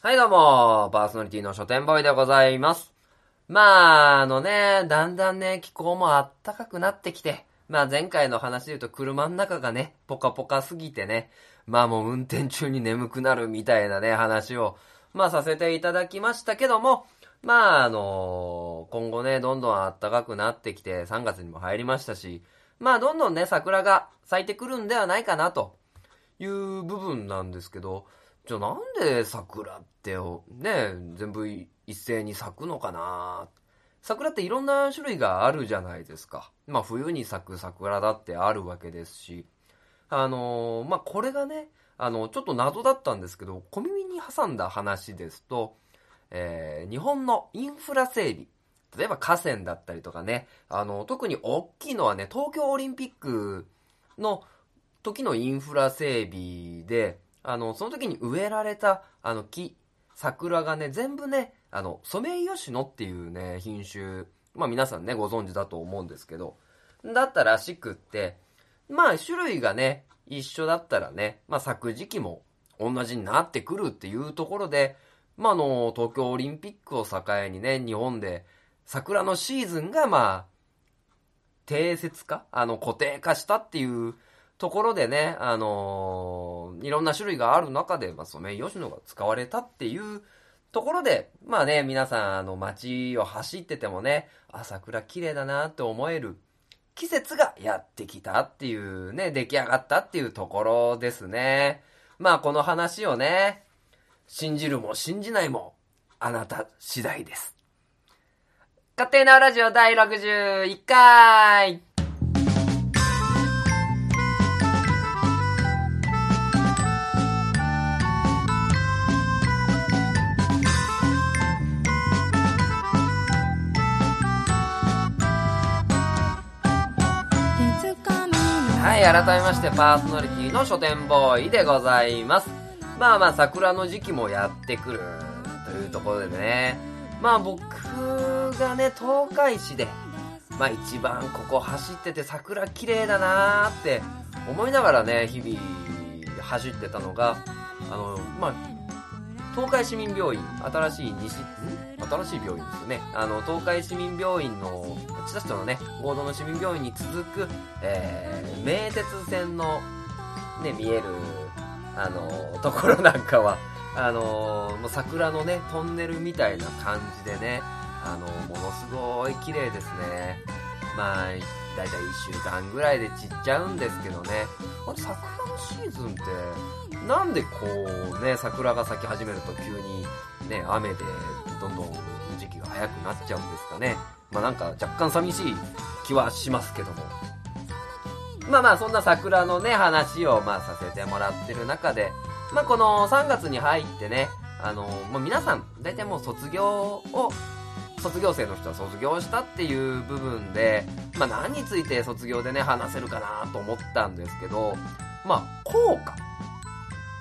はいどうも、パーソナリティの書店ボーイでございます。まあ、あのね、だんだんね、気候もあったかくなってきて、まあ前回の話で言うと車の中がね、ポカポカすぎてね、まあもう運転中に眠くなるみたいなね、話を、まあさせていただきましたけども、まああの今後ね、どんどん暖かくなってきて、3月にも入りましたし、まあどんどんね、桜が咲いてくるんではないかなという部分なんですけど、じゃあなんで桜ってね、全部一斉に咲くのかな。桜っていろんな種類があるじゃないですか。まあ冬に咲く桜だってあるわけですし、あのーまあこれがね、あの、ちょっと謎だったんですけど、小耳に挟んだ話ですと、えー日本のインフラ整備、例えば河川だったりとかね、あの、特に大きいのはね、東京オリンピックの時のインフラ整備で、あの、その時に植えられた、あの、木、桜がね、全部ね、あの、ソメイヨシノっていうね、品種、まあ皆さんね、ご存知だと思うんですけど、だったらしくって、まあ種類がね、一緒だったらね、まあ咲く時期も同じになってくるっていうところで、まあの、東京オリンピックを境にね、日本で桜のシーズンがまあ、定説化あの、固定化したっていうところでね、あのーいろんな種類がある中で、まあ、ソメイヨシノが使われたっていうところで、まあね、皆さん、あの、街を走っててもね、あ、桜綺麗だなって思える季節がやってきたっていうね、出来上がったっていうところですね。まあ、この話をね、信じるも信じないも、あなた次第です。勝手なラジオ第61回い、改めましてパーソナリティの書店ボーイでございます。まあまあ桜の時期もやってくるというところでね。まあ僕がね、東海市で、まあ一番ここ走ってて桜綺麗だなーって思いながらね、日々走ってたのが、あの、まあ、東海市民病院、新しい西、ん？新しい病院ですよね。あの、東海市民病院の、千田市のね、合同の市民病院に続く、えー、名鉄線の、ね、見える、あの、ところなんかは、あの、もう桜のね、トンネルみたいな感じでね、あの、ものすごい綺麗ですね。まあ、だいたい1週間ぐらいで散っちゃうんですけどね。あれ、桜のシーズンって、なんでこうね、桜が咲き始めると急にね、雨でどんどん時期が早くなっちゃうんですかね。まあなんか若干寂しい気はしますけども。まあまあそんな桜のね、話をまあさせてもらってる中で、まあこの3月に入ってね、あの、もう皆さん、大体もう卒業を、卒業生の人は卒業したっていう部分で、まあ何について卒業でね、話せるかなと思ったんですけど、まあ効果。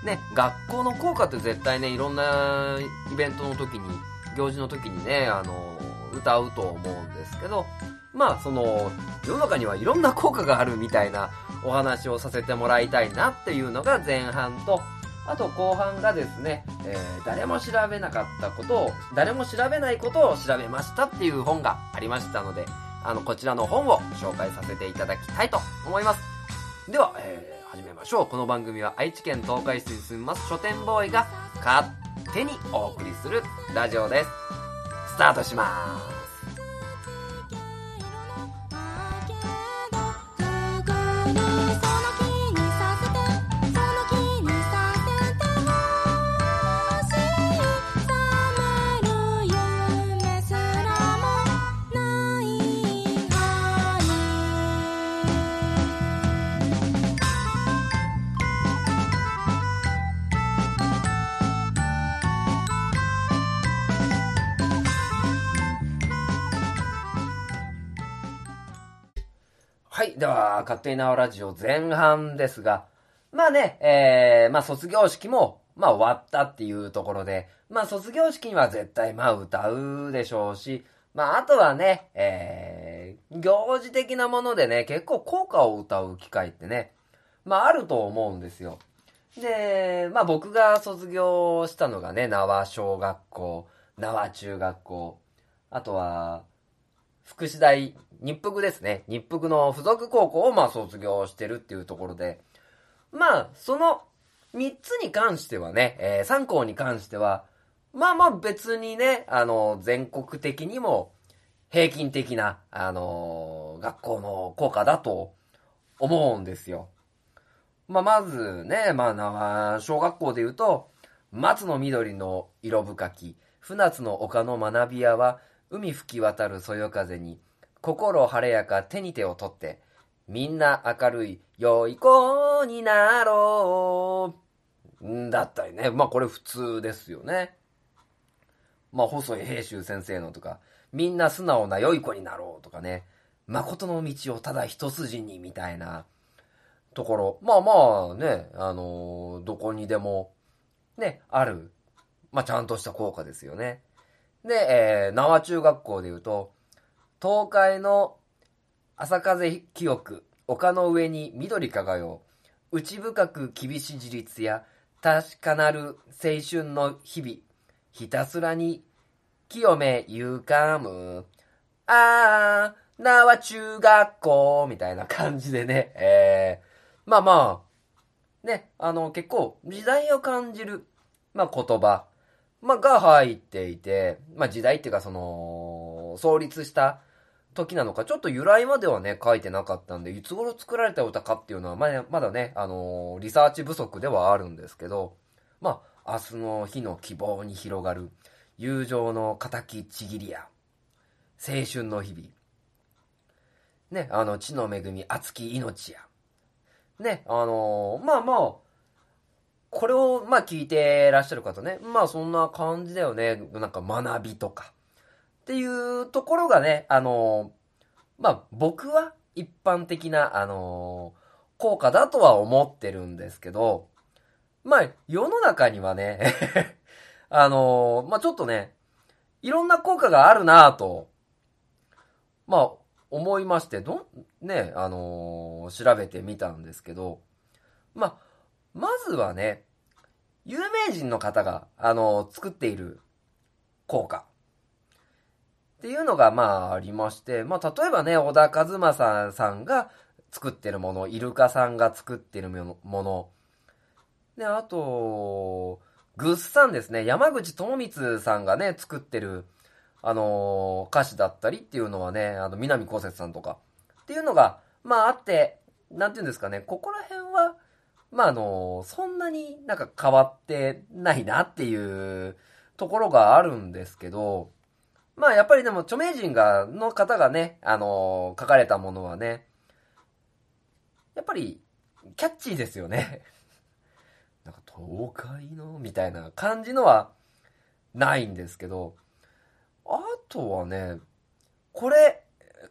ね、学校の校歌って絶対ね、いろんなイベントの時に、行事の時にね、あの、歌うと思うんですけど、まあ、その、世の中にはいろんな効果があるみたいなお話をさせてもらいたいなっていうのが前半と、あと後半がですね、えー誰も調べなかったことを、誰も調べないことを調べましたっていう本がありましたので、あの、こちらの本を紹介させていただきたいと思います。では、えー始めましょう。この番組は愛知県東海市に住みます書店ボーイが勝手にお送りするラジオです。スタートします。では、勝手に縄ラジオ前半ですが、まあね、えー、まあ卒業式も、まあ終わったっていうところで、まあ卒業式には絶対まあ歌うでしょうし、まああとはね、えー、行事的なものでね、結構効果を歌う機会ってね、まああると思うんですよ。で、まあ僕が卒業したのがね、縄小学校、縄中学校、あとは、福祉大、日福ですね。日福の付属高校をまあ卒業してるっていうところで、まあ、その3つに関してはね、えー、3校に関しては、まあまあ別にね、あの、全国的にも平均的な、あの、学校の校歌だと思うんですよ。まあまずね、まあ、小学校で言うと、松の緑の色深き、船津の丘の学び屋は、海吹き渡るそよ風に、心晴れやか手に手を取って、みんな明るい良い子になろう。んだったりね。まあこれ普通ですよね。まあ細井平州先生のとか、みんな素直な良い子になろうとかね。誠の道をただ一筋にみたいなところ。まあまあね、あのー、どこにでもね、ある。まあちゃんとした効果ですよね。で、えー、縄中学校で言うと、東海の朝風清く、丘の上に緑輝う、内深く厳しい自立や、確かなる青春の日々、ひたすらに清めゆかむ、あー、縄中学校、みたいな感じでね、えー、まあまあ、ね、あの、結構、時代を感じる、まあ言葉、まあ、が入っていて、まあ時代っていうかその、創立した時なのか、ちょっと由来まではね、書いてなかったんで、いつ頃作られた歌かっていうのは、まだ、まだね、あのー、リサーチ不足ではあるんですけど、まあ、明日の日の希望に広がる、友情の仇ちぎりや、青春の日々、ね、あの、地の恵み、熱き命や、ね、あのー、まあまあ、これを、まあ聞いてらっしゃる方ね、まあそんな感じだよね。なんか学びとか。っていうところがね、あのまあ僕は一般的な、あの効果だとは思ってるんですけど、まあ世の中にはね あのまあちょっとね、いろんな効果があるなぁと、まあ思いまして、ど、ね、あの調べてみたんですけど、まあまずはね、有名人の方が、あの、作っている効果。っていうのが、まあ、ありまして、まあ、例えばね、小田和正さんが作ってるもの、イルカさんが作ってるもの、で、あと、グッサンですね、山口智光さんがね、作ってる、あのー、歌詞だったりっていうのはね、あの、南こうせつさんとか、っていうのが、まああって、なんていうんですかね、ここら辺は、まあ、あの、そんなになんか変わってないなっていうところがあるんですけど、まあ、やっぱりでも著名人が、の方がね、あの、書かれたものはね、やっぱり、キャッチーですよね。なんか、東海のみたいな感じのは、ないんですけど、あとはね、これ、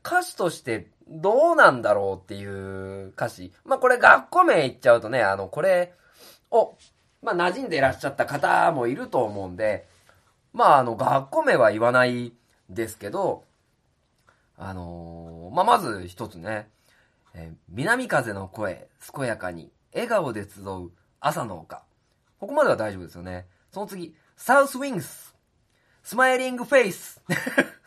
歌詞としてどうなんだろうっていう歌詞。まあ、これ学校名言っちゃうとね、あの、これを、まあ、馴染んでいらっしゃった方もいると思うんで、まあ、あの、学校名は言わないですけど、あのー、まあ、まず一つね、えー、南風の声、健やかに、笑顔で集う朝の丘。ここまでは大丈夫ですよね。その次、 South wind、smiling face。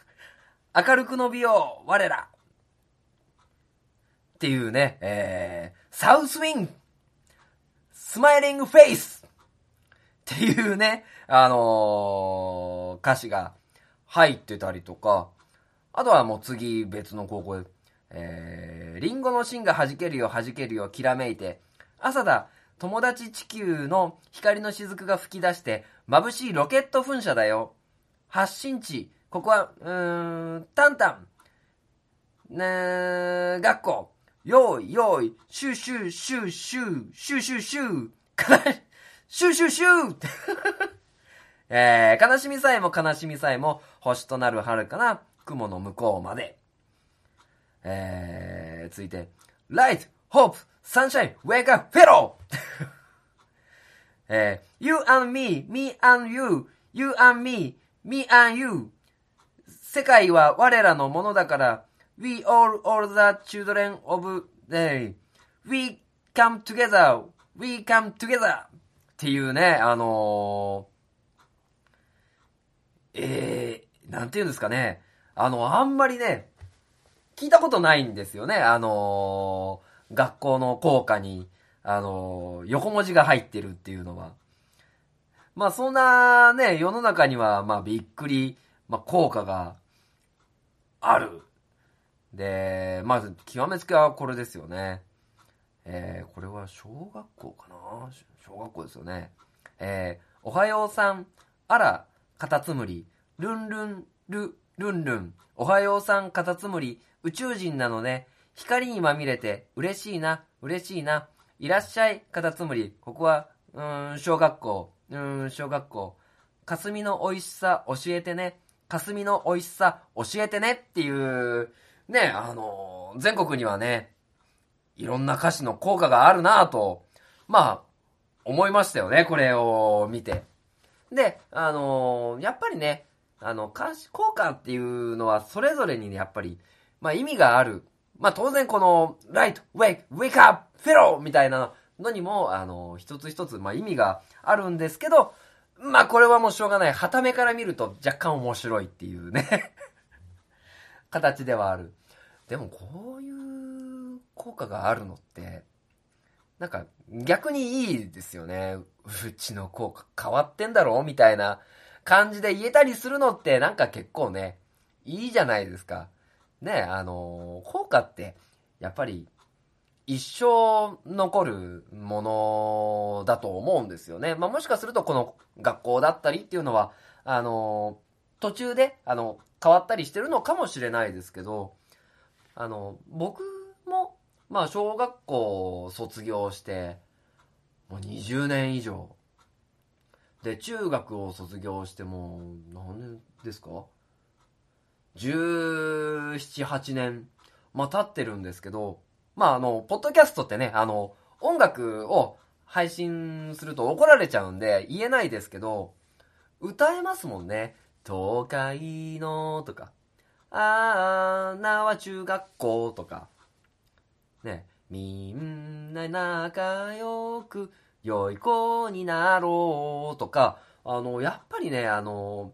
明るく伸びよう、我ら。っていうね、えー、 South wind smiling face っていうね、あのー、歌詞が入ってたりとか、あとはもう次別の高校で、えー、リンゴの芯が弾けるよ弾けるよきらめいて、朝だ、友達地球の光の雫が吹き出して、眩しいロケット噴射だよ。発信地、ここは、うーん、タンタン。ねー、学校。よいよい、シューシューシューシュー、シューシューシュー、かな、シューシューシュー えー、悲しみさえも悲しみさえも、星となる遥かな雲の向こうまで。えー、続いて、Light, Hope, Sunshine, Wake up, Fellow! えー、You and me, me and you, you and me, me and you. 世界は我らのものだから、We all, all the children of day. We come together. We Come Together っていうね、あのー、えー、なんて言うんですかね。あの、あんまりね、聞いたことないんですよね。あのー、学校の校歌に、あのー、横文字が入ってるっていうのは。まあ、そんなね、世の中には、まあ、びっくり、まあ、効果がある。で、まず、極めつけはこれですよね。えー、これは小学校かな？小学校ですよね。えー、おはようさん、あら、カタツムリ、ルンルン、ル、ルンルン、おはようさん、カタツムリ、宇宙人なのね、光にまみれて、嬉しいな、嬉しいな、いらっしゃい、カタツムリ、ここは、うーん、小学校、うーん、小学校、霞の美味しさ教えてね、霞の美味しさ教えてねっていう、ね、あの全国にはね、いろんな歌詞の効果があるなぁと、まあ、思いましたよね、これを見て。で、あの、やっぱりね、あの、歌詞、効果っていうのはそれぞれにね、やっぱり、まあ意味がある。まあ当然この、right, wake, wake up, fellow! みたいなのにも、あの、一つ一つ、まあ意味があるんですけど、まあこれはもうしょうがない。はためから見ると若干面白いっていうね 形ではある。でもこういう効果があるのって、なんか逆にいいですよね。うちの効果変わってんだろうみたいな感じで言えたりするのってなんか結構ね、いいじゃないですか。ね、あの効果ってやっぱり一生残るものだと思うんですよね。まあ、もしかするとこの学校だったりっていうのは、あの途中で、あの、変わったりしてるのかもしれないですけど、あの、僕もまあ、小学校卒業して、もう20年以上。で、中学を卒業してもう、何年ですか ?17、8年、まあ、経ってるんですけど、まあ、あの、ポッドキャストってね、あの、音楽を配信すると怒られちゃうんで言えないですけど、歌えますもんね。東海のとか、あーなは中学校とか、ね、みんな仲良く良い子になろうとか、あの、やっぱりね、あの、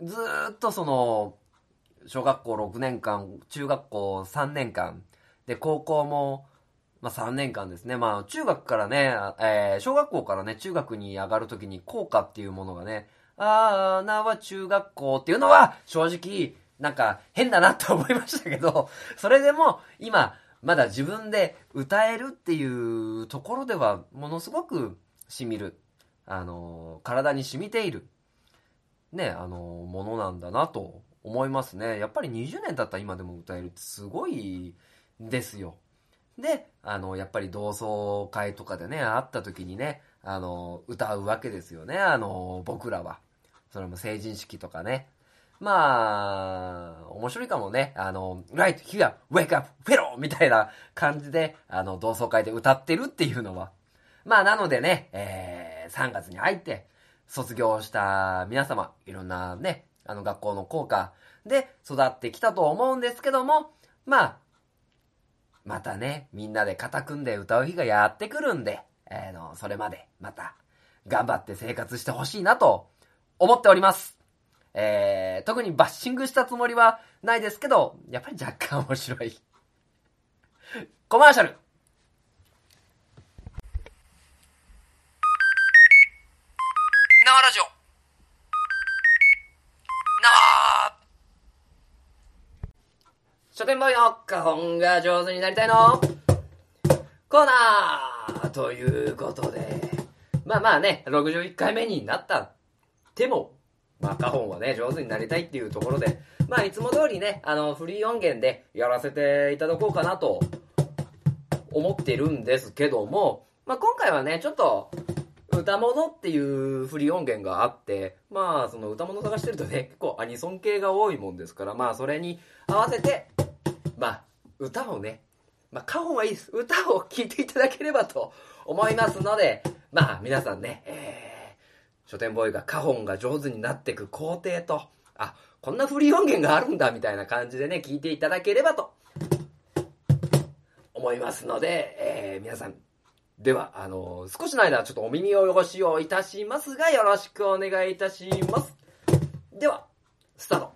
ずっとその、小学校6年間、中学校3年間、で、高校も、まあ3年間ですね。まあ中学からね、えー、小学校からね、中学に上がるときに校歌っていうものがね、あーなは中学校っていうのは正直なんか変だなって思いましたけど、それでも今まだ自分で歌えるっていうところではものすごく染みる。あの、体に染みている。ね、あの、ものなんだなと思いますね。やっぱり20年経った今でも歌えるってすごいですよ。で、あの、やっぱり同窓会とかでね、会った時にね、あの、歌うわけですよね、あの、僕らは。それも成人式とかね、まあ、面白いかもね。あの、right, here, wake up, fellow! みたいな感じで、あの、同窓会で歌ってるっていうのは。まあ、なのでね、えー、3月に入って、卒業した皆様、いろんなね、あの学校の校歌で育ってきたと思うんですけども、まあ、またね、みんなで肩組んで歌う日がやってくるんで、えー、の、それまで、また、頑張って生活してほしいなと思っております。えー、特にバッシングしたつもりはないですけど、やっぱり若干面白い。コマーシャル。生ラジオ。生書店ボーイの花本が上手になりたいの。コーナーということで、まあまあね、61回目になったても、まあ、カホンはね、上手になりたいっていうところで、まあ、いつも通りね、あの、フリー音源でやらせていただこうかなと思ってるんですけども、まあ、今回はね、ちょっと、歌物っていうフリー音源があって、まあ、その歌物探してるとね、結構アニソン系が多いもんですから、まあ、それに合わせて、まあ、歌をね、まあ、カホンはいいです。歌を聴いていただければと思いますので、まあ、皆さんね、えー書店ボーイがカホンが上手になっていく工程と、あ、こんなフリー音源があるんだみたいな感じでね、聞いていただければと思いますので、えー、皆さん、では、あの少しの間ちょっとお耳を汚しをいたしますが、よろしくお願いいたします。では、スタート。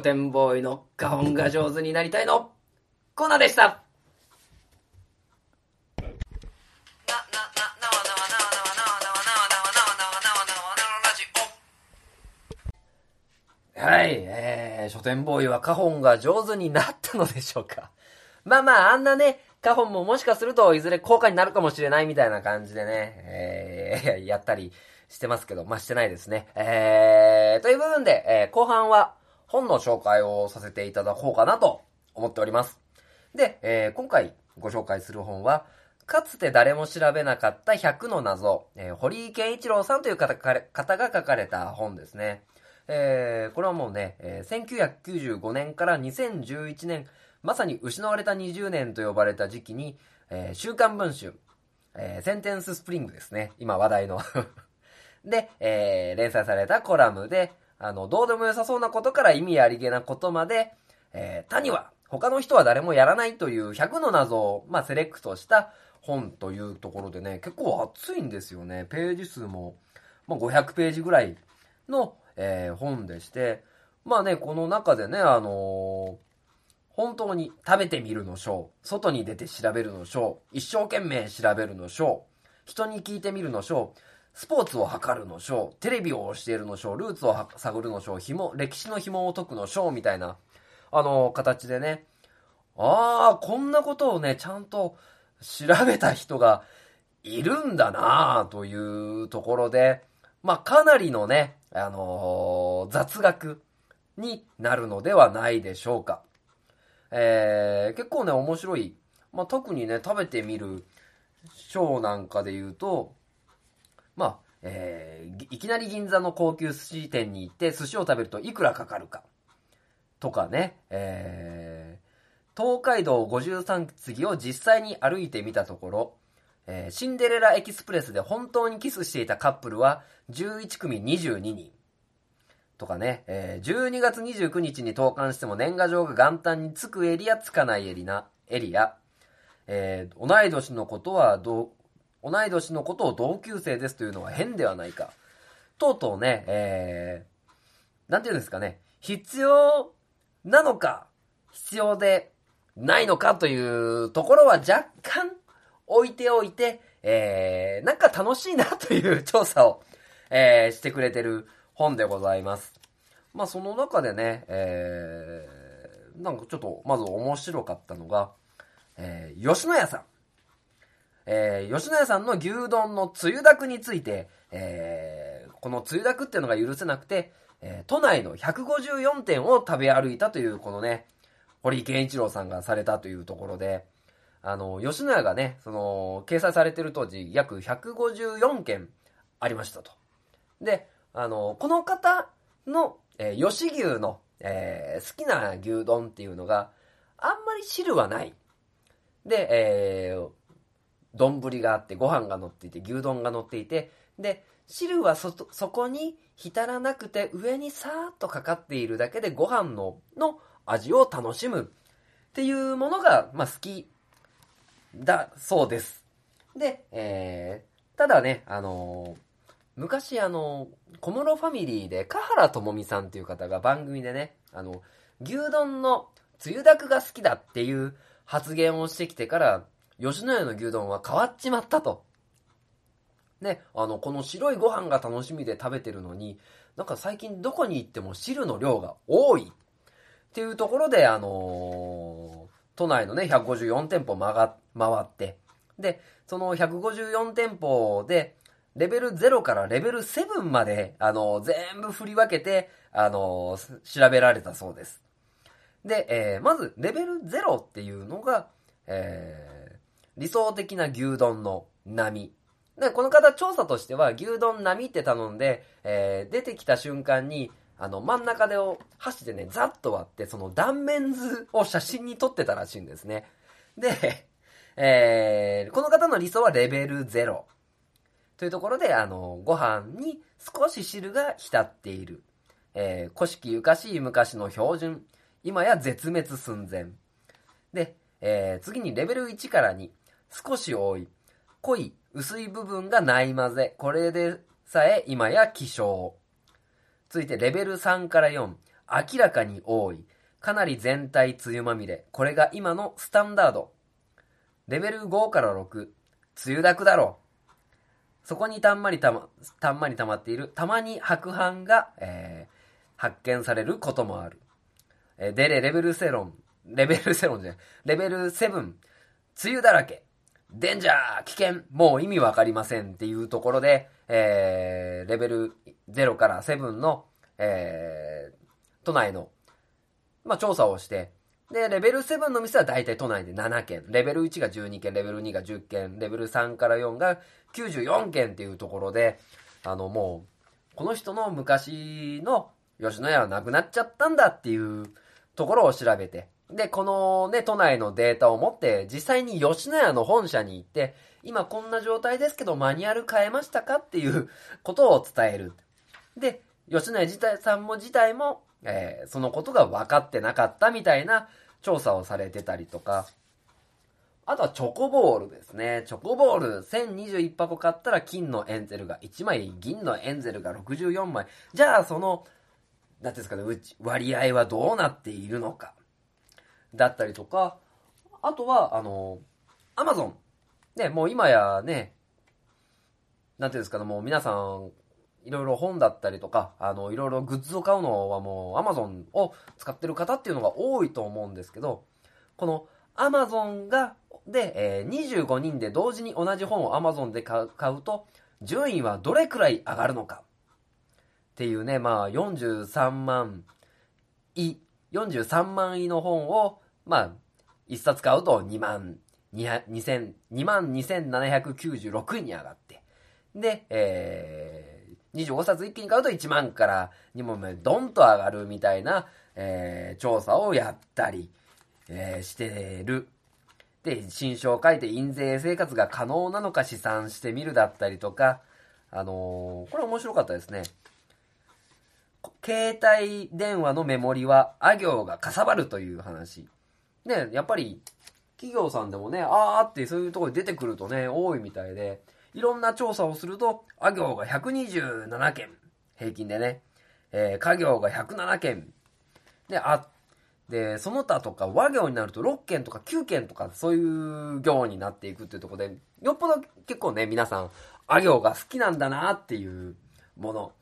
書店ボーイの花本が上手になりたいのコーナーでした。はい、えー、書店ボーイは花本が上手になったのでしょうか。まあまあ、あんなね、花本ももしかするといずれ効果になるかもしれないみたいな感じでね、えー、やったりしてますけど、まあしてないですね。えー、という部分で、えー、後半は本の紹介をさせていただこうかなと思っております。で、えー、今回ご紹介する本は、かつて誰も調べなかった100の謎、えー、堀井健一郎さんという方が書かれた本ですね。えー、これはもうね、えー、1995年から2011年、まさに失われた20年と呼ばれた時期に、えー、週刊文春、えー、 Sentence Spring ですね。今話題の で、えー、連載されたコラムで、あの、どうでも良さそうなことから意味ありげなことまで、えー、他には、他の人は誰もやらないという100の謎を、まあ、セレクトした本というところでね、結構厚いんですよね。ページ数も、まあ、500ページぐらいの、えー、本でして、まあね、この中でね、あのー本当に食べてみるの章、外に出て調べるの章、一生懸命調べるの章、人に聞いてみるの章、スポーツを測るの章、テレビを教えるの章、ルーツを探るの章、紐、歴史の紐を解くの章みたいな、あの形でね、ああ、こんなことをね、ちゃんと調べた人がいるんだなというところで、まあ、かなりのね、あのー雑学になるのではないでしょうか。えー、結構ね、面白い。まあ、特にね、食べてみる章なんかで言うと、まあ、えー、いきなり銀座の高級寿司店に行って寿司を食べるといくらかかるか。とかね、えー、東海道53次を実際に歩いてみたところ、えーシンデレラエキスプレスで本当にキスしていたカップルは11組22人。とかね、えー12月29日に投函しても年賀状が元旦につくエリア、つかないエリナ、エリア。えー同い年のことはどう、同い年のことを同級生ですというのは変ではないか。とうとうね、えー、なんていうんですかね、必要なのか、必要でないのかというところは若干置いておいて、えー、なんか楽しいなという調査を、えー、してくれてる本でございます。まあその中でね、えー、なんかちょっとまず面白かったのが、えー、吉野家さん。えー、吉野家さんの牛丼のつゆだくについて、えー、このつゆだくっていうのが許せなくて、えー都内の154店を食べ歩いたという、このね、堀健一郎さんがされたというところで、あの、吉野家がね、その、掲載されてる当時、約154件ありましたと。で、あの、この方の、えー吉牛の、えー好きな牛丼っていうのがあんまり汁はない。で、えー丼があって、ご飯が乗っていて、牛丼が乗っていて、で、汁はそ、そこに浸らなくて、上にさーっとかかっているだけで、ご飯の、の味を楽しむっていうものが、まあ、好きだそうです。で、えー、ただね、あのー、昔あのー、小室ファミリーで、香原朋美さんっていう方が番組でね、あの、牛丼のつゆだくが好きだっていう発言をしてきてから、吉野家の牛丼は変わっちまったと。ね、あの、この白いご飯が楽しみで食べてるのに、なんか最近どこに行っても汁の量が多いっていうところで、あのー、都内のね、154店舗回って、で、その154店舗で、レベル0からレベル7まで、あのー、全部振り分けて、あのー、調べられたそうです。で、えー、まず、レベル0っていうのが、えー、理想的な牛丼の波。で、この方調査としては、牛丼波って頼んで、えー、出てきた瞬間に、あの、真ん中でを箸でね、ザッと割って、その断面図を写真に撮ってたらしいんですね。で、えー、この方の理想はレベル0。というところで、あの、ご飯に少し汁が浸っている。えー、古式ゆかしい昔の標準。今や絶滅寸前。で、えー、次にレベル1から2。少し多い。濃い、薄い部分がない混ぜ。これでさえ今や希少。続いてレベル3から4。明らかに多い。かなり全体梅雨まみれ。これが今のスタンダード。レベル5から6。梅雨だくだろう。そこにたんまりたま、たんまり溜まっている、たまに白斑が、えー、発見されることもある。えデレレベルセロン、レベルセロンじゃない、レベル7、梅雨だらけ、デンジャー危険もう意味わかりませんっていうところで、えー、レベル0から7の、えー、都内の、まあ、調査をして、で、レベル7の店は大体都内で7件、レベル1が12件、レベル2が10件、レベル3から4が94件っていうところで、あの、もう、この人の昔の吉野家はなくなっちゃったんだっていうところを調べて、で、このね、都内のデータを持って、実際に吉野家の本社に行って、今こんな状態ですけど、マニュアル変えましたかっていう ことを伝える。で、吉野家自体さんも自体も、えー、そのことが分かってなかったみたいな調査をされてたりとか、あとはチョコボールですね。チョコボール1021箱買ったら金のエンゼルが1枚、銀のエンゼルが64枚。じゃあその、なんですかね、割合はどうなっているのか。だったりとか、あとは、あの、アマゾン。ね、もう今やね、なんていうんですかね、もう皆さん、いろいろ本だったりとか、あの、いろいろグッズを買うのはもうアマゾンを使ってる方っていうのが多いと思うんですけど、このアマゾンが、で、えー、25人で同時に同じ本をアマゾンで買うと、順位はどれくらい上がるのか。っていうね、まあ43万位43万位の本を、まあ、1冊買うと2万、2万2796位に上がって、で、えー、25冊一気に買うと1万から2万目ドンと上がるみたいな、えー、調査をやったり、えー、してる。で、新書を書いて印税生活が可能なのか試算してみるだったりとか、あのー、これ面白かったですね。携帯電話のメモリは、あ行がかさばるという話。ね、やっぱり、企業さんでもね、あーってそういうところに出てくるとね、多いみたいで、いろんな調査をすると、あ行が127件、平均でね、えー、家業が107件。で、あ、で、その他とか和行になると6件とか9件とかそういう行になっていくっていうところで、よっぽど結構ね、皆さん、あ行が好きなんだなっていうもの。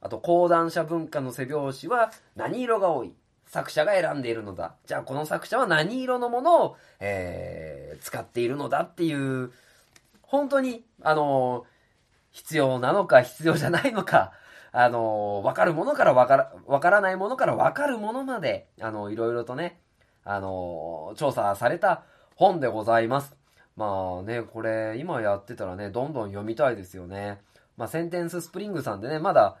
あと、講談社文化の背表紙は何色が多い？作者が選んでいるのだ。じゃあ、この作者は何色のものを、えー、使っているのだっていう、本当に、あの、必要なのか必要じゃないのか、あの、わかるものからわから、わからないものからわかるものまで、あのー、いろいろとね、あの調査された本でございます。まあね、これ、今やってたらね、どんどん読みたいですよね。まあ、センテンススプリングさんでね、まだ、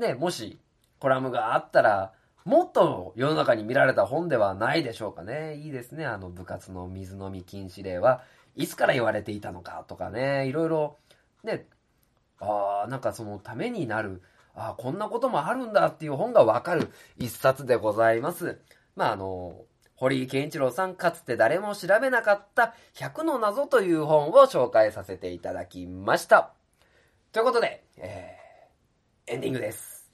ね、もしコラムがあったら、もっと世の中に見られた本ではないでしょうかね。いいですね。あの部活の水飲み禁止令はいつから言われていたのかとかね、いろいろ、ね、ああ、なんかそのためになる、ああ、こんなこともあるんだっていう本がわかる一冊でございます。まあ、あの、堀井健一郎さんかつて誰も調べなかった100の謎という本を紹介させていただきました。ということで、えー、エンディングです。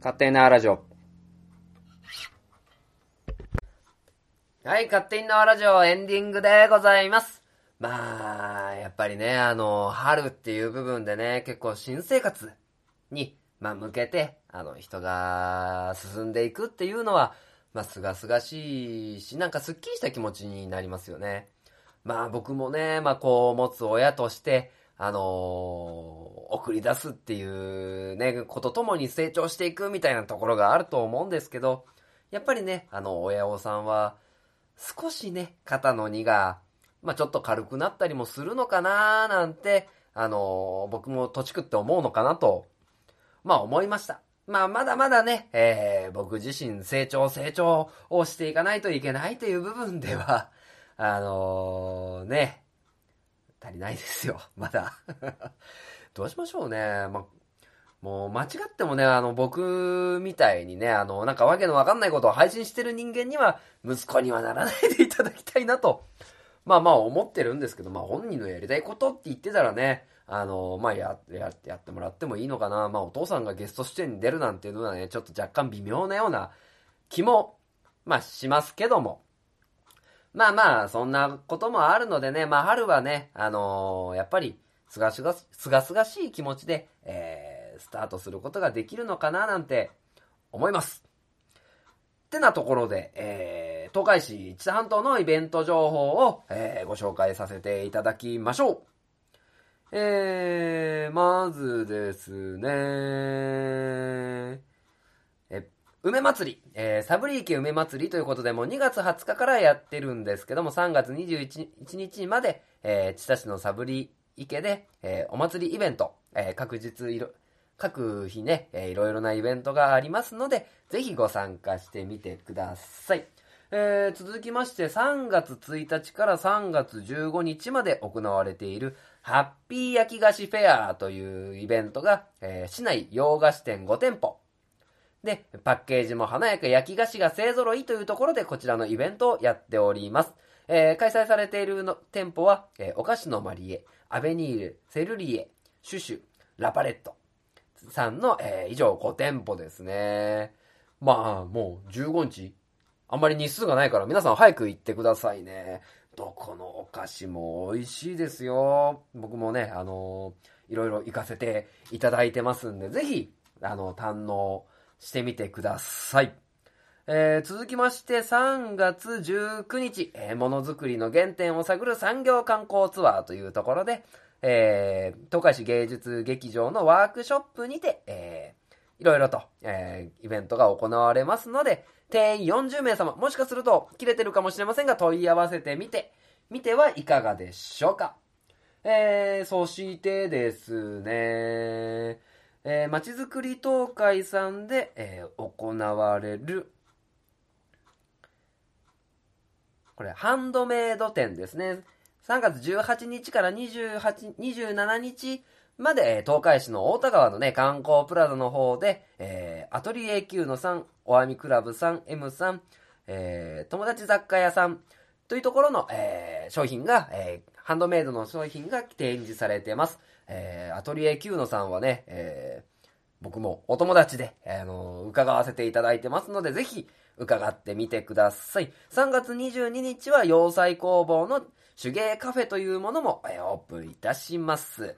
勝手にラジオ。はい、勝手に縄ラジオエンディングでございます。まあ、やっぱりね、あの、春っていう部分でね、結構新生活に、まあ、向けて、あの、人が進んでいくっていうのは、まあ、すがすがしいし、なんかスッキリした気持ちになりますよね。まあ、僕もね、まあ、こう、持つ親として、あのー、送り出すっていうね、ことともに成長していくみたいなところがあると思うんですけど、やっぱりね、あの、親御さんは、少しね、肩の荷が、まあ、ちょっと軽くなったりもするのかななんて、あのー、僕も土地食って思うのかなと、まあ思いました。まあまだまだね、えー、僕自身成長成長をしていかないといけないという部分では、あのー、ね、足りないですよ、まだ。どうしましょうね。ま、もう間違ってもね、あの、僕みたいにね、あの、なんかわけのわかんないことを配信してる人間には、息子にはならないでいただきたいなと、まあまあ思ってるんですけど、まあ本人のやりたいことって言ってたらね、あの、まあや、や、やってもらってもいいのかな。まあお父さんがゲスト出演に出るなんていうのはね、ちょっと若干微妙なような気も、まあしますけども、まあまあ、そんなこともあるのでね、まあ春はね、あのー、やっぱり、すがすが、すがすがしい気持ちで、えー、スタートすることができるのかななんて思います。ってなところで、えー、東海市知多半島のイベント情報を、えー、ご紹介させていただきましょう。えー、まずですね、梅祭り、えー、サブリー家梅祭りということで、もう2月20日からやってるんですけども、3月21日まで、えー、千田市のサブリ池で、えー、お祭りイベント、えー、各日いろ、各日ね、えー、いろいろなイベントがありますので、ぜひご参加してみてください。えー、続きまして、3月1日から3月15日まで行われている、ハッピー焼き菓子フェアというイベントが、えー、市内洋菓子店5店舗、で、パッケージも華やか焼き菓子が勢揃いというところでこちらのイベントをやっております。えー、開催されているの店舗は、えー、お菓子のマリエ、アベニール、セルリエ、シュシュ、ラパレットさんの、えー、以上5店舗ですね。まあ、もう15日？あんまり日数がないから皆さん早く行ってくださいね。どこのお菓子も美味しいですよ。僕もね、あのー、いろいろ行かせていただいてますんで、ぜひ、あの、堪能してみてください。えー、続きまして3月19日、えー、ものづくりの原点を探る産業観光ツアーというところで、えー、東海市芸術劇場のワークショップにて、えー、いろいろと、えー、イベントが行われますので、定員40名様、もしかすると切れてるかもしれませんが、問い合わせてみて、みてはいかがでしょうか。えー、そしてですね、えー、まちづくり東海さんで、えー、行われる、これ、ハンドメイド展ですね。3月18日から28 27日まで、東海市の大田川のね、観光プラザの方で、えー、アトリエ Q の3、おあみクラブさん、M さん、えー、友達雑貨屋さんというところの、えー、商品が、えー、ハンドメイドの商品が展示されています。えー、アトリエ Q のさんはね、えー、僕もお友達で、あの伺わせていただいてますので、ぜひ、伺ってみてください。3月22日は、要塞工房の手芸カフェというものも、えー、オープンいたします。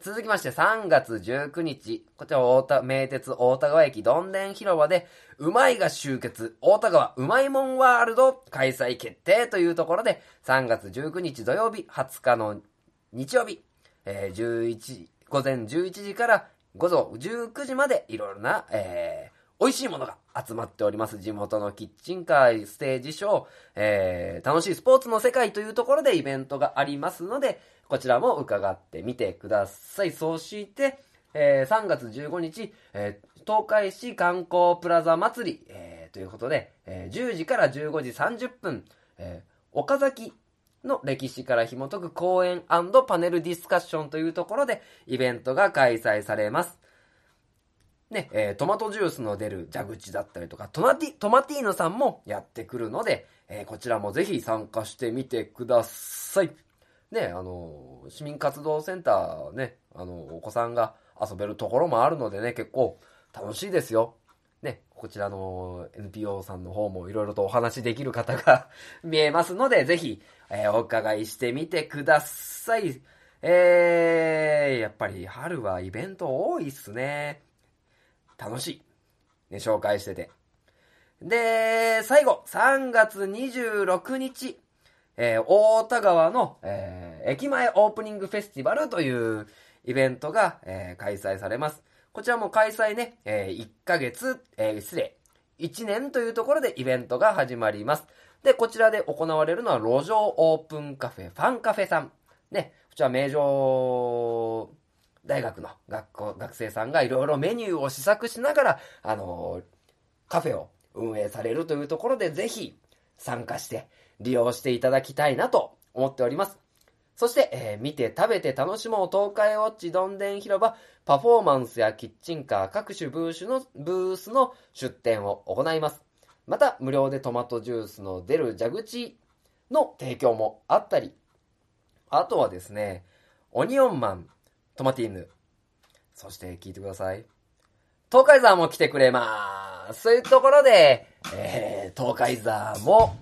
続きまして3月19日、こちら大田、名鉄大田川駅どんでん広場で、うまいが集結、大田川うまいもんワールド開催決定というところで、3月19日土曜日、20日の日曜日、えー、11、午前11時から午後19時までいろいろな、えー、美味しいものが集まっております。地元のキッチンカー、ステージショー、えー、楽しいスポーツの世界というところでイベントがありますので、こちらも伺ってみてください。そして、えー3月15日、えー東海市観光プラザ祭り、えーということで、え10時から15時30分、え岡崎の歴史から紐解く講演パネルディスカッションというところでイベントが開催されます。ね、えートマトジュースの出る蛇口だったりとか、トマティ、トマティーノさんもやってくるので、えーこちらもぜひ参加してみてください。ね、あの、市民活動センターね、あの、お子さんが遊べるところもあるのでね、結構楽しいですよ。ね、こちらの NPO さんの方もいろいろとお話できる方が 見えますので、ぜひ、えーお伺いしてみてください。えー、やっぱり春はイベント多いっすね。楽しい。ね、紹介してて。で、最後、3月26日、えー大田川の、えー駅前オープニングフェスティバルというイベントが、えー開催されます。こちらも開催ね、え1ヶ月、え失礼、1年というところでイベントが始まります。で、こちらで行われるのは路上オープンカフェ、ファンカフェさん。ね、こちら名城大学の学校、学生さんがいろいろメニューを試作しながら、あのカフェを運営されるというところで、ぜひ参加して利用していただきたいなと思っております。そして、えー見て食べて楽しもう東海ウォッチどんでん広場、パフォーマンスやキッチンカー各種ブースの、ブースの出店を行います。また、無料でトマトジュースの出る蛇口の提供もあったり、あとはですね、オニオンマン、トマティーヌ、そして聞いてください。東海山も来てくれます。そういうところで、えー、東海山も、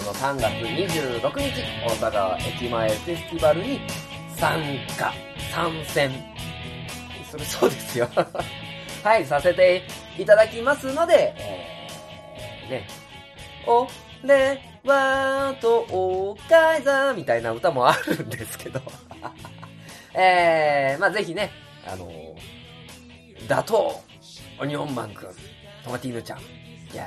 この3月26日、大阪駅前フェスティバルに参加、参戦するそうですよ。はい、させていただきますので、えー、ね、俺は東海山みたいな歌もあるんですけど、えー、まあぜひね、あのー、打倒、オニオンマンくん、トマティーヌちゃん。いや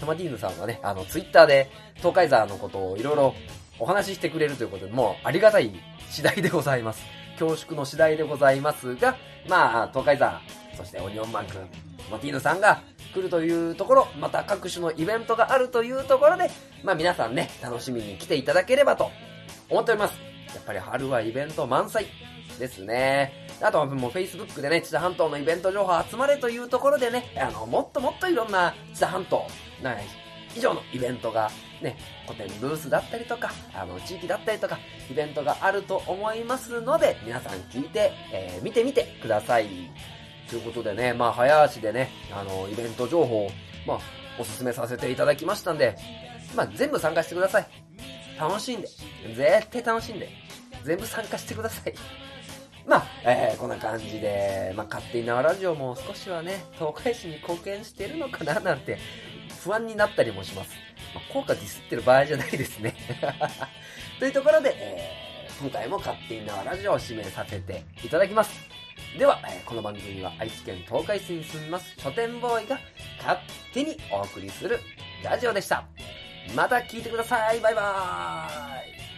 トマティーヌさんはね、あの、ツイッターで東海沢のことをいろいろお話ししてくれるということで、もうありがたい次第でございます。恐縮の次第でございますが、まあ、東海沢、そしてオニオンマンくん、トマティーヌさんが来るというところ、また各種のイベントがあるというところで、まあ皆さんね、楽しみに来ていただければと思っております。やっぱり春はイベント満載ですね。あとはもう Facebook でね、知多半島のイベント情報集まれというところでね、あの、もっともっといろんな知多半島、ない以上のイベントがね、古典ブースだったりとか、あの、地域だったりとか、イベントがあると思いますので、皆さん聞いて、えー見てみてください。ということでね、まあ、早足でね、あの、イベント情報を、まあ、おすすめさせていただきましたんで、まあ、全部参加してください。楽しんで。絶対楽しんで。全部参加してください。まあ、えーこんな感じで、まあ、勝手に縄ラジオも少しはね、東海市に貢献してるのかななんて、不安になったりもします。まあ、効果ディスってる場合じゃないですね。というところで、えー今回も勝手に縄ラジオを締めさせていただきます。では、えーこの番組は愛知県東海市に住みます書店ボーイが勝手にお送りするラジオでした。また聞いてください。バイバーイ。